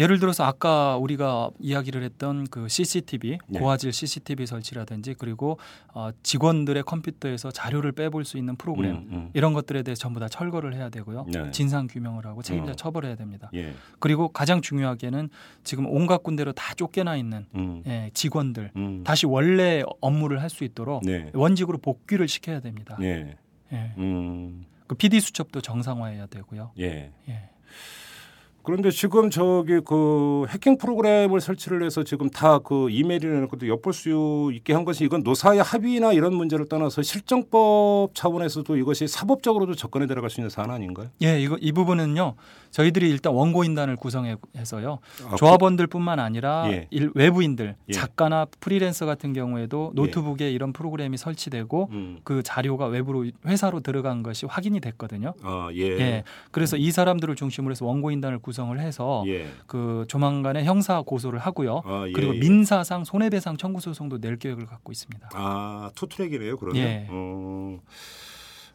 예를 들어서 아까 우리가 이야기를 했던 그 CCTV 네. 고화질 CCTV 설치라든지 그리고 어, 직원들의 컴퓨터에서 자료를 빼볼 수 있는 프로그램 음, 음. 이런 것들에 대해 서 전부 다 철거를 해야 되고요. 네. 진상 규명을 하고 책임자 어. 처벌해야 됩니다. 예. 그리고 가장 중요하게는 지금 온갖 군데로 다 쫓겨나 있는 음. 예, 직원들 음. 다시 원래 업무를 할 수 있도록 네. 원직으로 복귀를 시켜야 됩니다. 네. 예. 음. 그 PD 수첩도 정상화해야 되고요. 예. 예. 그런데 지금 저기 그 해킹 프로그램을 설치를 해서 지금 다 그 이메일이나 것도 엿볼 수 있게 한 것이 이건 노사의 합의나 이런 문제를 떠나서 실정법 차원에서도 이것이 사법적으로도 접근해 들어갈 수 있는 사안 아닌가요? 예, 이거 이 부분은요. 저희들이 일단 원고인단을 구성해서요. 아, 조합원들뿐만 아니라 예. 일, 외부인들, 예. 작가나 프리랜서 같은 경우에도 노트북에 이런 프로그램이 설치되고 음. 그 자료가 외부로 회사로 들어간 것이 확인이 됐거든요. 아, 예. 예. 그래서 이 사람들을 중심으로 해서 원고인단을 구성 을 해서 예. 그 조만간에 형사 고소를 하고요. 아, 예, 그리고 예. 민사상 손해배상 청구 소송도 낼 계획을 갖고 있습니다. 아, 투트랙이네요, 그러면. 예. 어,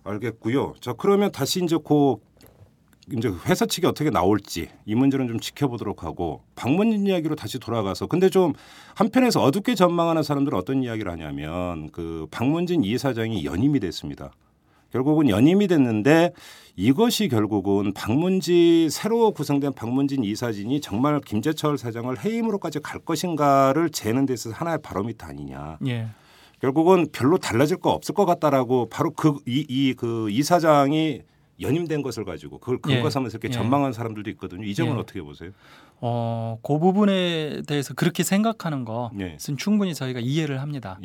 알겠고요. 자, 그러면 다시 이제 그 이제 회사 측이 어떻게 나올지 이 문제는 좀 지켜보도록 하고 방문진 이야기로 다시 돌아가서 근데 좀 한편에서 어둡게 전망하는 사람들은 어떤 이야기를 하냐면 그 방문진 이사장이 연임이 됐습니다. 결국은 연임이 됐는데 이것이 결국은 방문지 새로 구성된 방문진 이사진이 정말 김재철 사장을 해임으로까지 갈 것인가를 재는 데 있어서 하나의 바로미터 아니냐. 예. 결국은 별로 달라질 거 없을 것 같다라고 바로 그 이 이 그 이사장이 연임된 것을 가지고 그걸 근거 예. 삼아서 이렇게 예. 전망하는 사람들도 있거든요. 이 점은 예. 어떻게 보세요? 어, 그 부분에 대해서 그렇게 생각하는 예. 것은 충분히 저희가 이해를 합니다.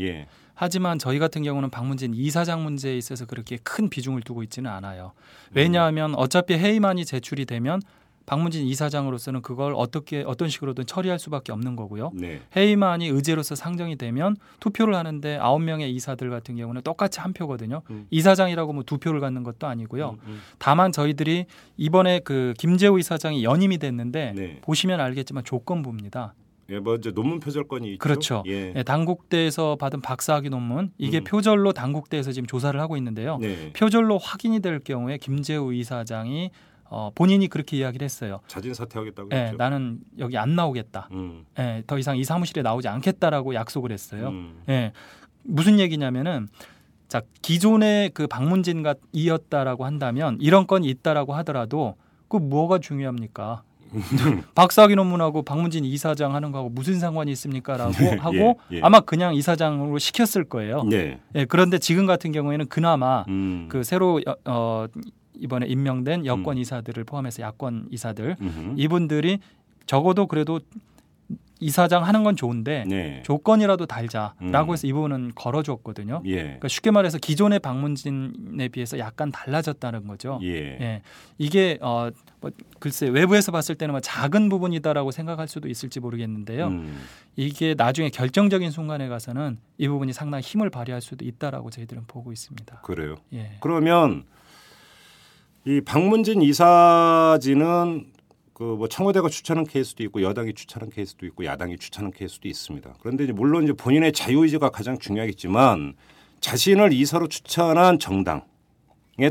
예. 하지만 저희 같은 경우는 방문진 이사장 문제에 있어서 그렇게 큰 비중을 두고 있지는 않아요. 음. 왜냐하면 어차피 회의만이 제출이 되면 방문진 이사장으로서는 그걸 어떻게 어떤 식으로든 처리할 수밖에 없는 거고요. 네. 회의만이 의제로서 상정이 되면 투표를 하는데 아홉 명의 이사들 같은 경우는 똑같이 한 표거든요. 음. 이사장이라고 뭐 두 표를 갖는 것도 아니고요. 음, 음. 다만 저희들이 이번에 그 김재우 이사장이 연임이 됐는데 네. 보시면 알겠지만 조건부입니다. 예, 먼저 논문 표절권이 있죠. 그렇죠. 예. 예, 당국대에서 받은 박사학위 논문 이게 음. 표절로 당국대에서 지금 조사를 하고 있는데요. 네. 표절로 확인이 될 경우에 김재우 이사장이 어, 본인이 그렇게 이야기를 했어요. 자진 사퇴하겠다고 예, 했죠. 나는 여기 안 나오겠다. 음. 예, 더 이상 이 사무실에 나오지 않겠다라고 약속을 했어요. 음. 예, 무슨 얘기냐면은 자 기존의 그 방문진과 이었다라고 한다면 이런 건이 있다라고 하더라도 그 뭐가 중요합니까? [LAUGHS] 박사학위 논문하고 방문진 이사장 하는 거하고 무슨 상관이 있습니까라고 하고 예, 예. 아마 그냥 이사장으로 시켰을 거예요. 네. 예, 그런데 지금 같은 경우에는 그나마 음. 그 새로 여- 어, 이번에 임명된 여권 음. 이사들을 포함해서 야권 이사들 음흠. 이분들이 적어도 그래도 이사장 하는 건 좋은데 네. 조건이라도 달자라고 음. 해서 이 부분은 걸어줬거든요. 예. 그러니까 쉽게 말해서 기존의 방문진에 비해서 약간 달라졌다는 거죠. 예. 예, 이게 어, 뭐, 글쎄 외부에서 봤을 때는 뭐 작은 부분이다라고 생각할 수도 있을지 모르겠는데요. 음. 이게 나중에 결정적인 순간에 가서는 이 부분이 상당히 힘을 발휘할 수도 있다라고 저희들은 보고 있습니다. 그래요. 예. 그러면 이 방문진 이사진은 그 뭐 청와대가 추천한 케이스도 있고 여당이 추천한 케이스도 있고 야당이 추천한 케이스도 있습니다. 그런데 이제 물론 이제 본인의 자유 의지가 가장 중요하겠지만 자신을 이사로 추천한 정당에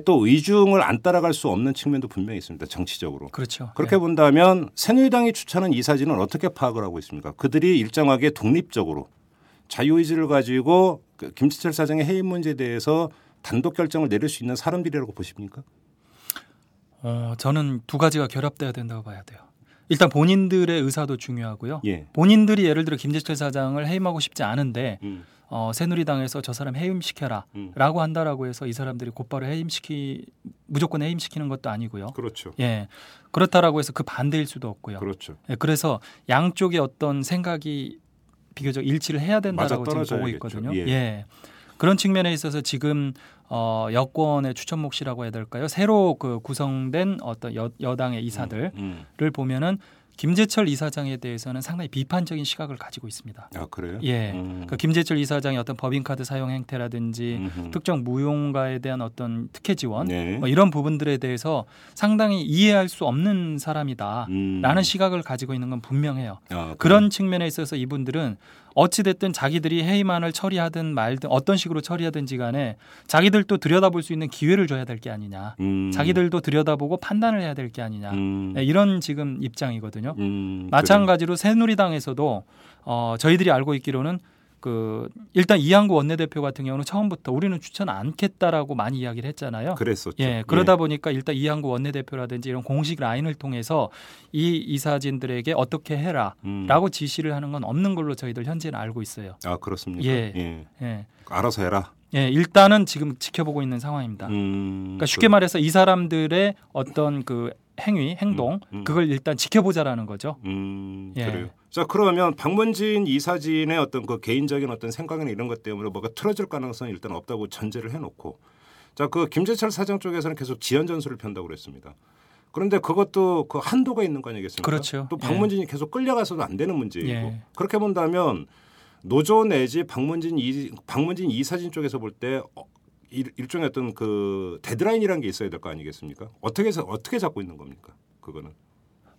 또 의중을 안 따라갈 수 없는 측면도 분명히 있습니다. 정치적으로. 그렇죠. 그렇게 예. 본다면 새누리당이 추천한 이사진은 어떻게 파악을 하고 있습니까? 그들이 일정하게 독립적으로 자유의지를 가지고 그 김치철 사장의 해임 문제에 대해서 단독 결정을 내릴 수 있는 사람들이라고 보십니까? 어, 저는 두 가지가 결합돼야 된다고 봐야 돼요. 일단 본인들의 의사도 중요하고요. 예. 본인들이 예를 들어 김재철 사장을 해임하고 싶지 않은데 음. 어, 새누리당에서 저 사람 해임시켜라라고 음. 한다라고 해서 이 사람들이 곧바로 해임시키 무조건 해임시키는 것도 아니고요. 그렇죠. 예. 그렇다라고 해서 그 반대일 수도 없고요. 그렇죠. 예, 그래서 양쪽의 어떤 생각이 비교적 일치를 해야 된다라고 지금 보고. 있거든요. 예. 예. 그런 측면에 있어서 지금 어, 여권의 추천 몫이라고 해야 될까요? 새로 그 구성된 어떤 여, 여당의 이사들을 음. 보면은 김재철 이사장에 대해서는 상당히 비판적인 시각을 가지고 있습니다. 아 그래요? 예. 음. 그 김재철 이사장의 어떤 법인카드 사용 행태라든지 음흠. 특정 무용가에 대한 어떤 특혜 지원 네. 뭐 이런 부분들에 대해서 상당히 이해할 수 없는 사람이다라는 음. 시각을 가지고 있는 건 분명해요. 아, 그런 측면에 있어서 이분들은 어찌 됐든 자기들이 해임안을 처리하든 말든 어떤 식으로 처리하든지 간에 자기들도 들여다볼 수 있는 기회를 줘야 될 게 아니냐. 음. 자기들도 들여다보고 판단을 해야 될 게 아니냐. 음. 네, 이런 지금 입장이거든요. 음. 마찬가지로 새누리당에서도 어, 저희들이 알고 있기로는 그 일단 이항구 원내대표 같은 경우는 처음부터 우리는 추천 않겠다라고 많이 이야기를 했잖아요. 그래. 그랬었죠. 예, 그러다 보니까 일단 이항구 원내대표라든지 이런 공식 라인을 통해서 이 이사진들에게 어떻게 해라라고 음. 지시를 하는 건 없는 걸로 저희들 현재는 알고 있어요. 아 그렇습니까? 예. 예. 예, 알아서 해라. 예, 일단은 지금 지켜보고 있는 상황입니다. 음. 그러니까 쉽게 말해서 이 사람들의 어떤 그 행위, 행동 음, 음. 그걸 일단 지켜보자라는 거죠. 음, 예. 그래요. 자 그러면 박문진 이사진의 어떤 그 개인적인 어떤 생각이나 이런 것 때문에 뭐가 틀어질 가능성이 일단 없다고 전제를 해놓고 자 그 김재철 사장 쪽에서는 계속 지연 전술을 편다고 그랬습니다. 그런데 그것도 그 한도가 있는 거 아니겠습니까? 그렇죠. 또 방문진이 계속 끌려가서도 안 되는 문제이고 예. 그렇게 본다면 노조 내지 방문진 이 방문진 이사진 쪽에서 볼때 어, 일- 일종의 어떤 그 데드라인이라는 게 있어야 될 거 아니겠습니까? 어떻게 해서 어떻게 잡고 있는 겁니까? 그거는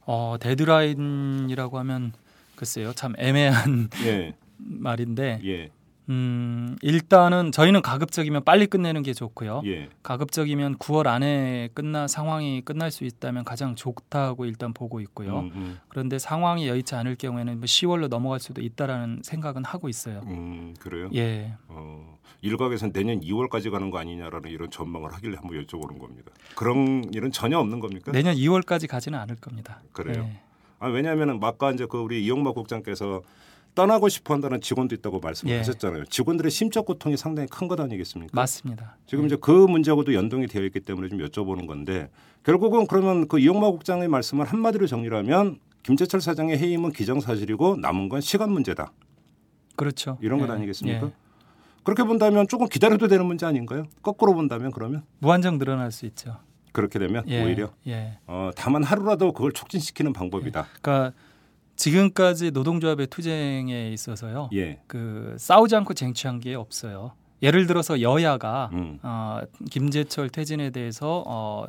어, 데드라인이라고 하면 글쎄요, 참 애매한 예 [LAUGHS] 말인데 예, 음, 일단은 저희는 가급적이면 빨리 끝내는 게 좋고요. 예. 가급적이면 9월 안에 끝나 상황이 끝날 수 있다면 가장 좋다고 일단 보고 있고요. 음, 음, 그런데 상황이 여의치 않을 경우에는 뭐 10월로 넘어갈 수도 있다라는 생각은 하고 있어요. 음, 그래요? 예. 어, 일각에서는 내년 2월까지 가는 거 아니냐라는 이런 전망을 하길래 한번 여쭤보는 겁니다. 그런 일은 전혀 없는 겁니까? 내년 2월까지 가지는 않을 겁니다. 그래요? 예. 아, 왜냐하면 아까 이제 그 우리 이용마 국장께서 떠나고 싶어 한다는 직원도 있다고 말씀하셨잖아요. 직원들의 심적 고통이 상당히 큰 것 아니겠습니까? 맞습니다. 지금 이제 그 문제하고도 연동이 되어 있기 때문에 좀 여쭤보는 건데 결국은 그러면 그 이용마 국장의 말씀을 한마디로 정리하면 김재철 사장의 해임은 기정사실이고 남은 건 시간 문제다. 그렇죠. 이런 것 예. 아니겠습니까? 예. 그렇게 본다면 조금 기다려도 되는 문제 아닌가요? 거꾸로 본다면 그러면 무한정 늘어날 수 있죠. 그렇게 되면 예. 오히려 예. 어, 다만 하루라도 그걸 촉진시키는 방법이다. 그러니까 지금까지 노동조합의 투쟁에 있어서요. 예. 그 싸우지 않고 쟁취한 게 없어요. 예를 들어서 여야가 음. 어, 김재철 퇴진에 대해서 어,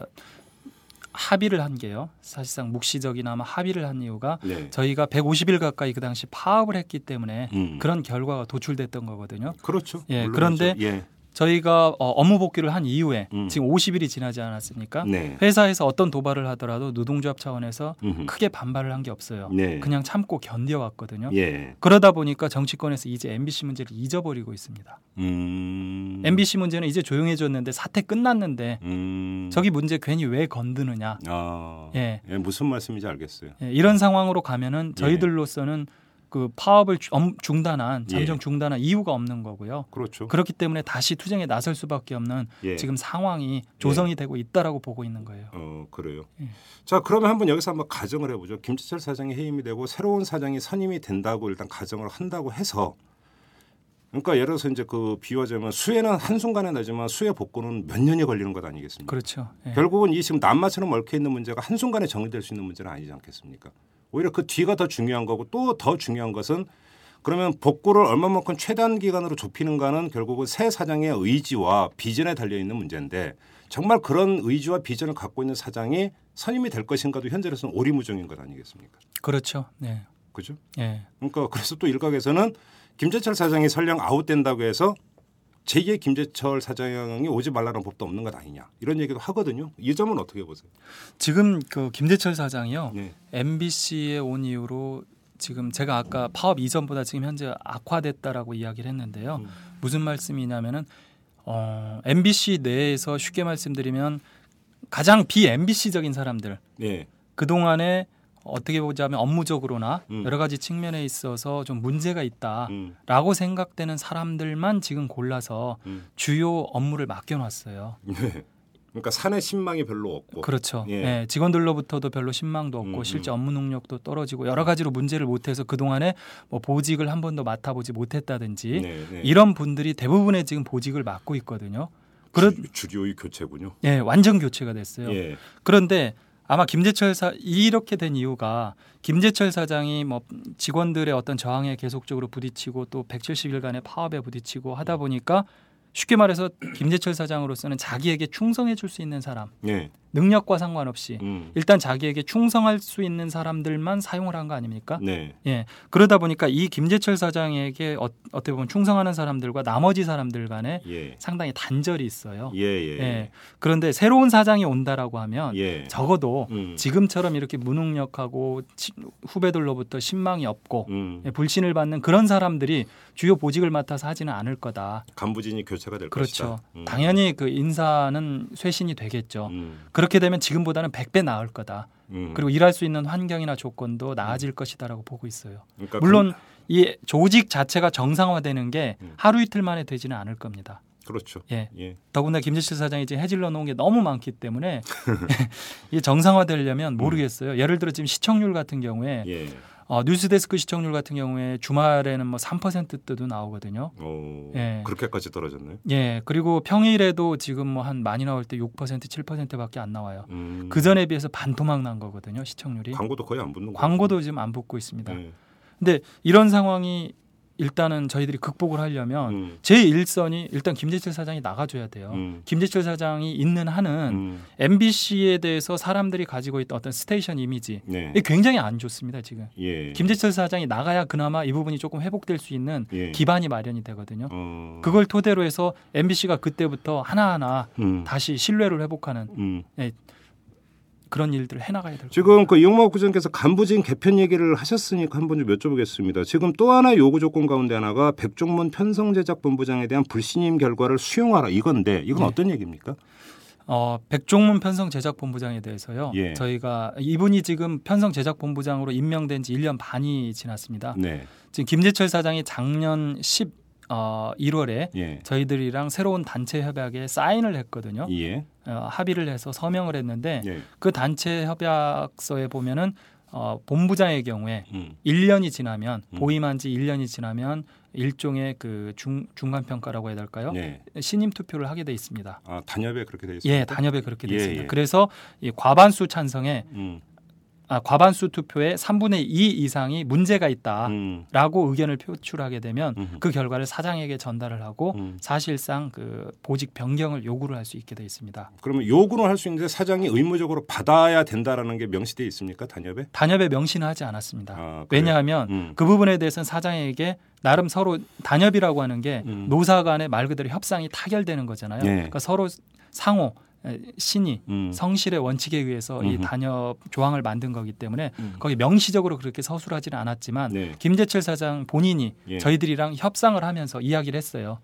합의를 한 게요. 사실상 묵시적이나마 합의를 한 이유가 네. 저희가 150일 가까이 그 당시 파업을 했기 때문에 음. 그런 결과가 도출됐던 거거든요. 그렇죠. 예, 물론이죠. 그런데 예. 저희가 어, 업무 복귀를 한 이후에 음. 지금 50일이 지나지 않았습니까? 네. 회사에서 어떤 도발을 하더라도 노동조합 차원에서 음흠. 크게 반발을 한 게 없어요. 네. 그냥 참고 견뎌왔거든요. 예. 그러다 보니까 정치권에서 이제 MBC 문제를 잊어버리고 있습니다. 음. MBC 문제는 이제 조용해졌는데 사태 끝났는데 음. 저기 문제 괜히 왜 건드느냐. 아. 예. 예, 무슨 말씀인지 알겠어요. 예, 이런 상황으로 가면은 저희들로서는 그 파업을 중단한 잠정 예. 중단한 이유가 없는 거고요. 그렇죠. 그렇기 때문에 다시 투쟁에 나설 수밖에 없는 예. 지금 상황이 조성이 되고 있다라고 보고 있는 거예요. 어 그래요. 예. 자 그러면 한번 여기서 한번 가정을 해보죠. 김지철 사장이 해임이 되고 새로운 사장이 선임이 된다고 일단 가정을 한다고 해서 그러니까 예를 들어서 이제 그 비유하자면 수혜는 한 순간에 나지만 수혜 복구는 몇 년이 걸리는 것 아니겠습니까? 그렇죠. 예. 결국은 이 지금 남마처럼 얽혀 있는 문제가 한 순간에 정리될 수 있는 문제는 아니지 않겠습니까? 오히려 그 뒤가 더 중요한 거고 또 더 중요한 것은 그러면 복구를 얼마만큼 최단 기간으로 좁히는가는 결국은 새 사장의 의지와 비전에 달려 있는 문제인데 정말 그런 의지와 비전을 갖고 있는 사장이 선임이 될 것인가도 현재로서는 오리무중인 것 아니겠습니까? 그렇죠. 네. 그죠? 예. 그러니까 그래서 또 일각에서는 김재철 사장이 설령 아웃된다고 해서 제2의 김재철 사장이 오지 말라는 법도 없는 것 아니냐 이런 얘기도 하거든요. 이 점은 어떻게 보세요? 지금 그 김재철 사장이요. 네. MBC에 온 이후로 지금 제가 아까 파업 이전보다 지금 현재 악화됐다라고 이야기를 했는데요. 음. 무슨 말씀이냐면은 어, MBC 내에서 쉽게 말씀드리면 가장 비 MBC적인 사람들 네. 그 동안에 어떻게 보자면 업무적으로나 음. 여러 가지 측면에 있어서 좀 문제가 있다라고 음. 생각되는 사람들만 지금 골라서 음. 주요 업무를 맡겨놨어요. 네. 그러니까 사내 신망이 별로 없고. 그렇죠. 예. 예, 직원들로부터도 별로 신망도 없고 음, 실제 음. 업무 능력도 떨어지고 여러 가지로 문제를 못해서 그 동안에 뭐 보직을 한 번도 맡아보지 못했다든지 네, 네. 이런 분들이 대부분의 지금 보직을 맡고 있거든요. 그런 주- 주교의 교체군요. 예, 완전 교체가 됐어요. 예. 그런데 아마 김재철 사 이렇게 된 이유가 김재철 사장이 뭐 직원들의 어떤 저항에 계속적으로 부딪히고 또 170일간의 파업에 부딪히고 하다 보니까 쉽게 말해서 김재철 사장으로서는 자기에게 충성해 줄 수 있는 사람, 예. 능력과 상관없이 음. 일단 자기에게 충성할 수 있는 사람들만 사용을 한 거 아닙니까? 네. 예. 그러다 보니까 이 김재철 사장에게 어, 어떻게 보면 충성하는 사람들과 나머지 사람들 간에 예. 상당히 단절이 있어요. 예, 예. 예. 그런데 새로운 사장이 온다라고 하면 예. 적어도 음. 지금처럼 이렇게 무능력하고 치- 후배들로부터 신망이 없고 음. 예, 불신을 받는 그런 사람들이 주요 보직을 맡아서 하지는 않을 거다. 간부진이 교체가 될 그렇죠. 것이다. 음. 당연히 그 인사는 쇄신이 되겠죠. 음. 그렇게 되면 지금보다는 100배 나을 거다. 음. 그리고 일할 수 있는 환경이나 조건도 나아질 것이다라고 보고 있어요. 그러니까 물론 이 조직 자체가 정상화되는 게 음. 하루 이틀 만에 되지는 않을 겁니다. 그렇죠. 예. 예. 더군다나 김재철 사장이 지금 해질러 놓은 게 너무 많기 때문에 [LAUGHS] 이게 정상화되려면 모르겠어요. 예를 들어 지금 시청률 같은 경우에 예. 어, 뉴스데스크 시청률 같은 경우에 주말에는 뭐 3%대도 나오거든요. 어, 예. 그렇게까지 떨어졌나요? 예. 그리고 평일에도 지금 뭐 한 많이 나올 때 6% 7%밖에 안 나와요. 음. 그 전에 비해서 반토막 난 거거든요. 시청률이. 광고도 거의 안 붙는 거. 광고도 지금 안 붙고 있습니다. 예. 근데 이런 상황이 일단은 저희들이 극복을 하려면 음. 제 일선이 일단 김재철 사장이 나가줘야 돼요. 음. 김재철 사장이 있는 한은 음. MBC에 대해서 사람들이 가지고 있던 어떤 station 이미지 네. 이게 굉장히 안 좋습니다 지금. 예. 김재철 사장이 나가야 그나마 이 부분이 조금 회복될 수 있는 예. 기반이 마련이 되거든요. 어. 그걸 토대로 해서 MBC가 그때부터 하나하나 음. 다시 신뢰를 회복하는 음. 그런 일들을 해나가야 될 지금 그 이용막 구장께서 간부진 개편 얘기를 하셨으니까 한 번 좀 여쭤보겠습니다. 지금 또 하나 요구 조건 가운데 하나가 백종문 편성제작본부장에 대한 불신임 결과를 수용하라 이건데 이건 네. 어떤 얘기입니까? 어, 백종문 편성 제작 본부장에 대해서요. 예. 저희가 이분이 지금 편성 제작 본부장으로 임명된 지 1년 반이 지났습니다. 네. 지금 김재철 사장이 작년 10 어, 1월에 예. 저희들이랑 새로운 단체 협약에 사인을 했거든요. 예. 어, 합의를 해서 서명을 했는데 예. 그 단체 협약서에 보면은 어, 본부장의 경우에 음. 1년이 지나면 음. 보임한 지 1년이 지나면 일종의 그 중, 중간 평가라고 해야 될까요? 네. 신임 투표를 하게 돼 있습니다. 아, 단협에 그렇게 돼 있습니다. 예, 단협에 그렇게 돼 예, 있습니다. 예. 그래서 이 과반수 찬성에 음. 아, 과반수 투표에 3분의 2 이상이 문제가 있다라고 음. 의견을 표출하게 되면 음. 그 결과를 사장에게 전달을 하고 음. 사실상 그 보직 변경을 요구를 할 수 있게 돼 있습니다. 그러면 요구는 할수 있는데 사장이 의무적으로 받아야 된다라는 게 명시돼 있습니까 단협에? 단협에 명시는 하지 않았습니다. 아? 왜냐하면 음. 그 부분에 대해서는 사장에게 나름 서로 단협이라고 하는 게 음. 노사 간의 말 그대로 협상이 타결되는 거잖아요. 네. 그러니까 서로 상호 에, 신의 음. 성실의 원칙에 의해서 이 음흠. 단협 조항을 만든 거기 때문에 음. 거기 명시적으로 그렇게 서술하지는 않았지만 네. 김재철 사장 본인이 예. 저희들이랑 협상을 하면서 이야기를 했어요.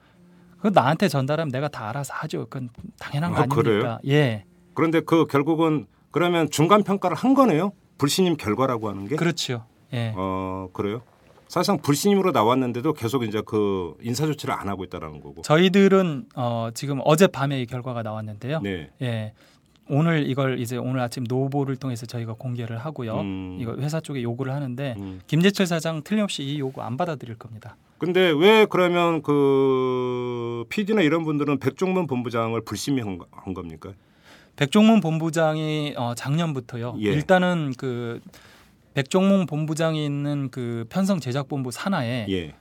그 나한테 전달하면 내가 다 알아서 하죠. 그건 당연한 거 아, 아닙니까? 그래요? 예, 그런데 그 결국은 그러면 중간 평가를 한 거네요. 불신임 결과라고 하는 게. 그렇죠. 예, 어 그래요? 사실상 불신임으로 나왔는데도 계속 이제 그 인사 조치를 안 하고 있다라는 거고. 저희들은 어, 지금 어젯밤에 이 결과가 나왔는데요. 네. 예, 오늘 이걸 이제 오늘 아침 노보를 통해서 저희가 공개를 하고요. 음. 이거 회사 쪽에 요구를 하는데 음. 김재철 사장 틀림없이 이 요구 안 받아들일 겁니다. 근데 왜 그러면 그 PD나 이런 분들은 백종문 본부장을 불신임한 거- 한 겁니까? 백종문 본부장이 어, 작년부터요. 예. 일단은 그 백종문 본부장이 있는 그 편성 제작본부 산하에 예.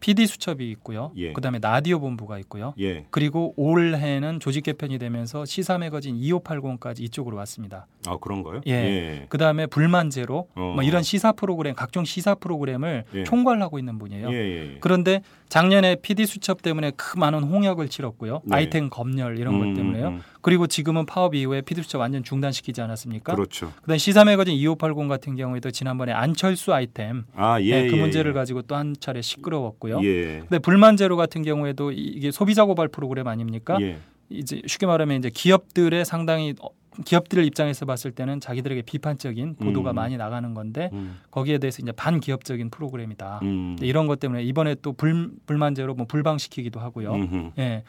PD 수첩이 있고요. 예. 그다음에 라디오 본부가 있고요. 예. 그리고 올해는 조직 개편이 되면서 시사 매거진 2580까지 이쪽으로 왔습니다. 아 그런 거요? 예. 그다음에 불만 제로 어. 뭐 이런 시사 프로그램 각종 시사 프로그램을 예. 총괄하고 있는 분이에요. 예. 예. 그런데 작년에 PD 수첩 때문에 그 많은 홍역을 치렀고요. 네. 아이템 검열 이런 음, 것 때문에요. 음, 그리고 지금은 파업 이후에 PD 수첩 완전 중단시키지 않았습니까? 그렇죠. 그다음 시사 매거진 2580 같은 경우에도 지난번에 안철수 아이템 아 예. 네, 그 예, 문제를 예. 가지고 또 한 차례 시끄러웠고요. 예. 근데 불만 제로 같은 경우에도 이- 이게 소비자 고발 프로그램 아닙니까? 예. 이제 쉽게 말하면 이제 기업들의 상당히 어, 기업들 입장에서 봤을 때는 자기들에게 비판적인 보도가 음. 많이 나가는 건데 음. 거기에 대해서 이제 반기업적인 프로그램이다. 음. 네, 이런 것 때문에 이번에 또 불, 불만제로 뭐 불방시키기도 하고요. 음흠. 예.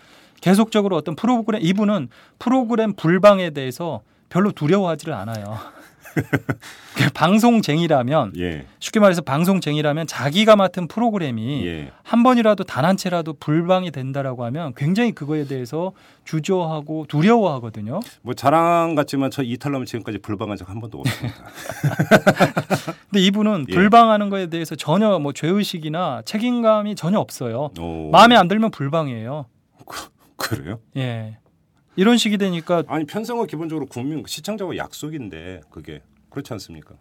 계속적으로 어떤 프로그램 이분은 프로그램 불방에 대해서 별로 두려워하지를 않아요. 그 [LAUGHS] 방송쟁이라면 예. 쉽게 말해서 방송쟁이라면 자기가 맡은 프로그램이 예. 한 번이라도 단 한 채라도 불방이 된다라고 하면 굉장히 그거에 대해서 주저하고 두려워하거든요. 뭐 자랑 같지만 저 이탈하면 지금까지 불방한 적 한 번도 없습니다. [LAUGHS] 근데 이분은 예. 불방하는 거에 대해서 전혀 뭐 죄의식이나 책임감이 전혀 없어요. 오. 마음에 안 들면 불방이에요. 그래요? 예. 이런 식이 되니까 아니 편성은 기본적으로 국민 시청자와 약속인데 그게 그렇지 않습니까?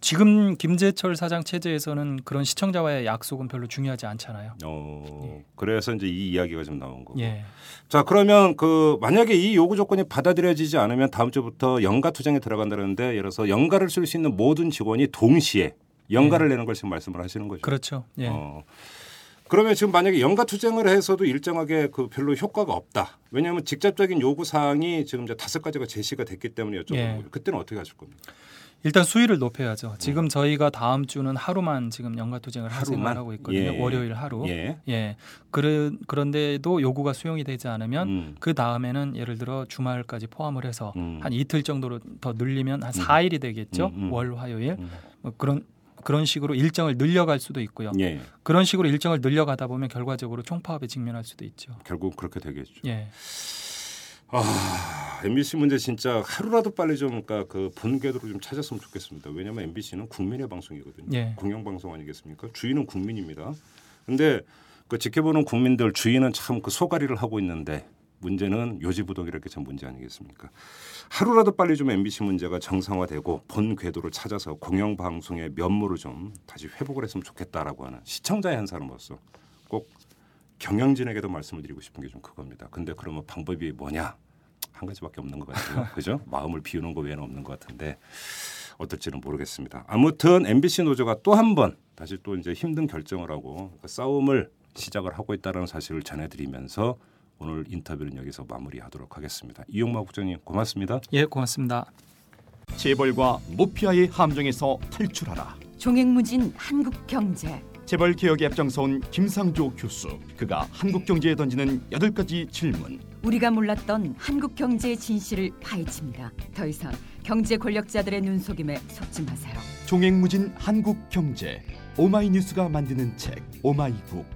지금 김재철 사장 체제에서는 그런 시청자와의 약속은 별로 중요하지 않잖아요. 어 그래서 이제 이 이야기가 좀 나온 거고. 예. 자 그러면 그 만약에 이 요구 조건이 받아들여지지 않으면 다음 주부터 연가 투쟁에 들어간다는데 예를 들어서 연가를 쓸 수 있는 모든 직원이 동시에 연가를 내는 걸 지금 말씀을 하시는 거죠. 그렇죠. 예. 어. 그러면 지금 만약에 연가 투쟁을 해서도 일정하게 그 별로 효과가 없다. 왜냐하면 직접적인 요구 사항이 지금 이제 다섯 가지가 제시가 됐기 때문에 여쭤보는 예. 거죠. 그때는 어떻게 하실 겁니까? 일단 수위를 높여야죠. 지금 저희가 다음 주는 하루만 지금 연가 투쟁을 할 하루만? 생각을 하고 있거든요. 예. 월요일 하루. 예. 예. 그런 그런데도 요구가 수용이 되지 않으면 음. 그 다음에는 예를 들어 주말까지 포함을 해서 음. 한 이틀 정도로 더 늘리면 한 음. 4일이 되겠죠. 음, 음. 월 화요일. 음. 뭐 그런 그런 식으로 일정을 늘려갈 수도 있고요. 예. 그런 식으로 일정을 늘려가다 보면 결과적으로 총파업에 직면할 수도 있죠. 결국 그렇게 되겠죠. 예. 아, MBC 문제 진짜 하루라도 빨리 좀 그러니까 그 본궤도로 좀 찾았으면 좋겠습니다. 왜냐하면 MBC는 국민의 방송이거든요. 예. 공영 방송 아니겠습니까? 주인은 국민입니다. 근데 그 지켜보는 국민들 주인은 참 그 소가리를 하고 있는데 문제는 요지부동 이렇게 참 문제 아니겠습니까? 하루라도 빨리 좀 MBC 문제가 정상화되고 본 궤도를 찾아서 공영 방송의 면모를 좀 다시 회복을 했으면 좋겠다라고 하는 시청자의 한 사람으로서 꼭 경영진에게도 말씀을 드리고 싶은 게 좀 그겁니다. 근데 그러면 방법이 뭐냐? 한 가지밖에 없는 것 같아요. [LAUGHS] 그죠? 마음을 비우는 거 외에는 없는 것 같은데 어떨지는 모르겠습니다. 아무튼 MBC 노조가 또 한 번 다시 또 이제 힘든 결정을 하고 그 싸움을 시작을 하고 있다는 사실을 전해드리면서 오늘 인터뷰는 여기서 마무리하도록 하겠습니다. 이용마 국장님 고맙습니다. 예, 고맙습니다. 재벌과 모피아의 함정에서 탈출하라. 종횡무진 한국 경제. 재벌 개혁에 앞장서온 김상조 교수. 그가 한국 경제에 던지는 여덟 가지 질문. 우리가 몰랐던 한국 경제의 진실을 파헤칩니다. 더 이상 경제 권력자들의 눈속임에 속지 마세요. 종횡무진 한국 경제. 오마이뉴스가 만드는 책 오마이북.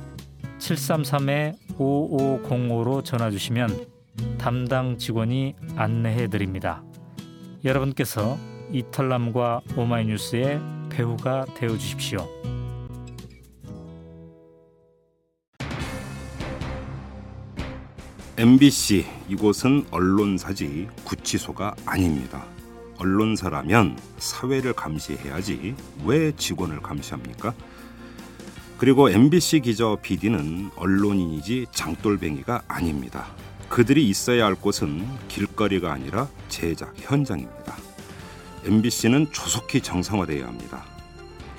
733-5505로 전화 주시면 담당 직원이 안내해 드립니다. 여러분께서 이털남과 오마이뉴스의 배우가 되어 주십시오. MBC 이곳은 언론사지 구치소가 아닙니다. 언론사라면 사회를 감시해야지 왜 직원을 감시합니까? 그리고 MBC 기자 PD는 언론인이지 장돌뱅이가 아닙니다. 그들이 있어야 할 곳은 길거리가 아니라 제작 현장입니다. MBC는 조속히 정상화돼야 합니다.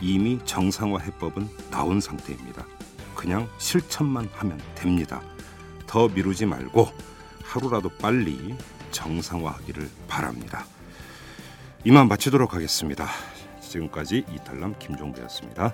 이미 정상화 해법은 나온 상태입니다. 그냥 실천만 하면 됩니다. 더 미루지 말고 하루라도 빨리 정상화하기를 바랍니다. 이만 마치도록 하겠습니다. 지금까지 이탈남 김종배였습니다.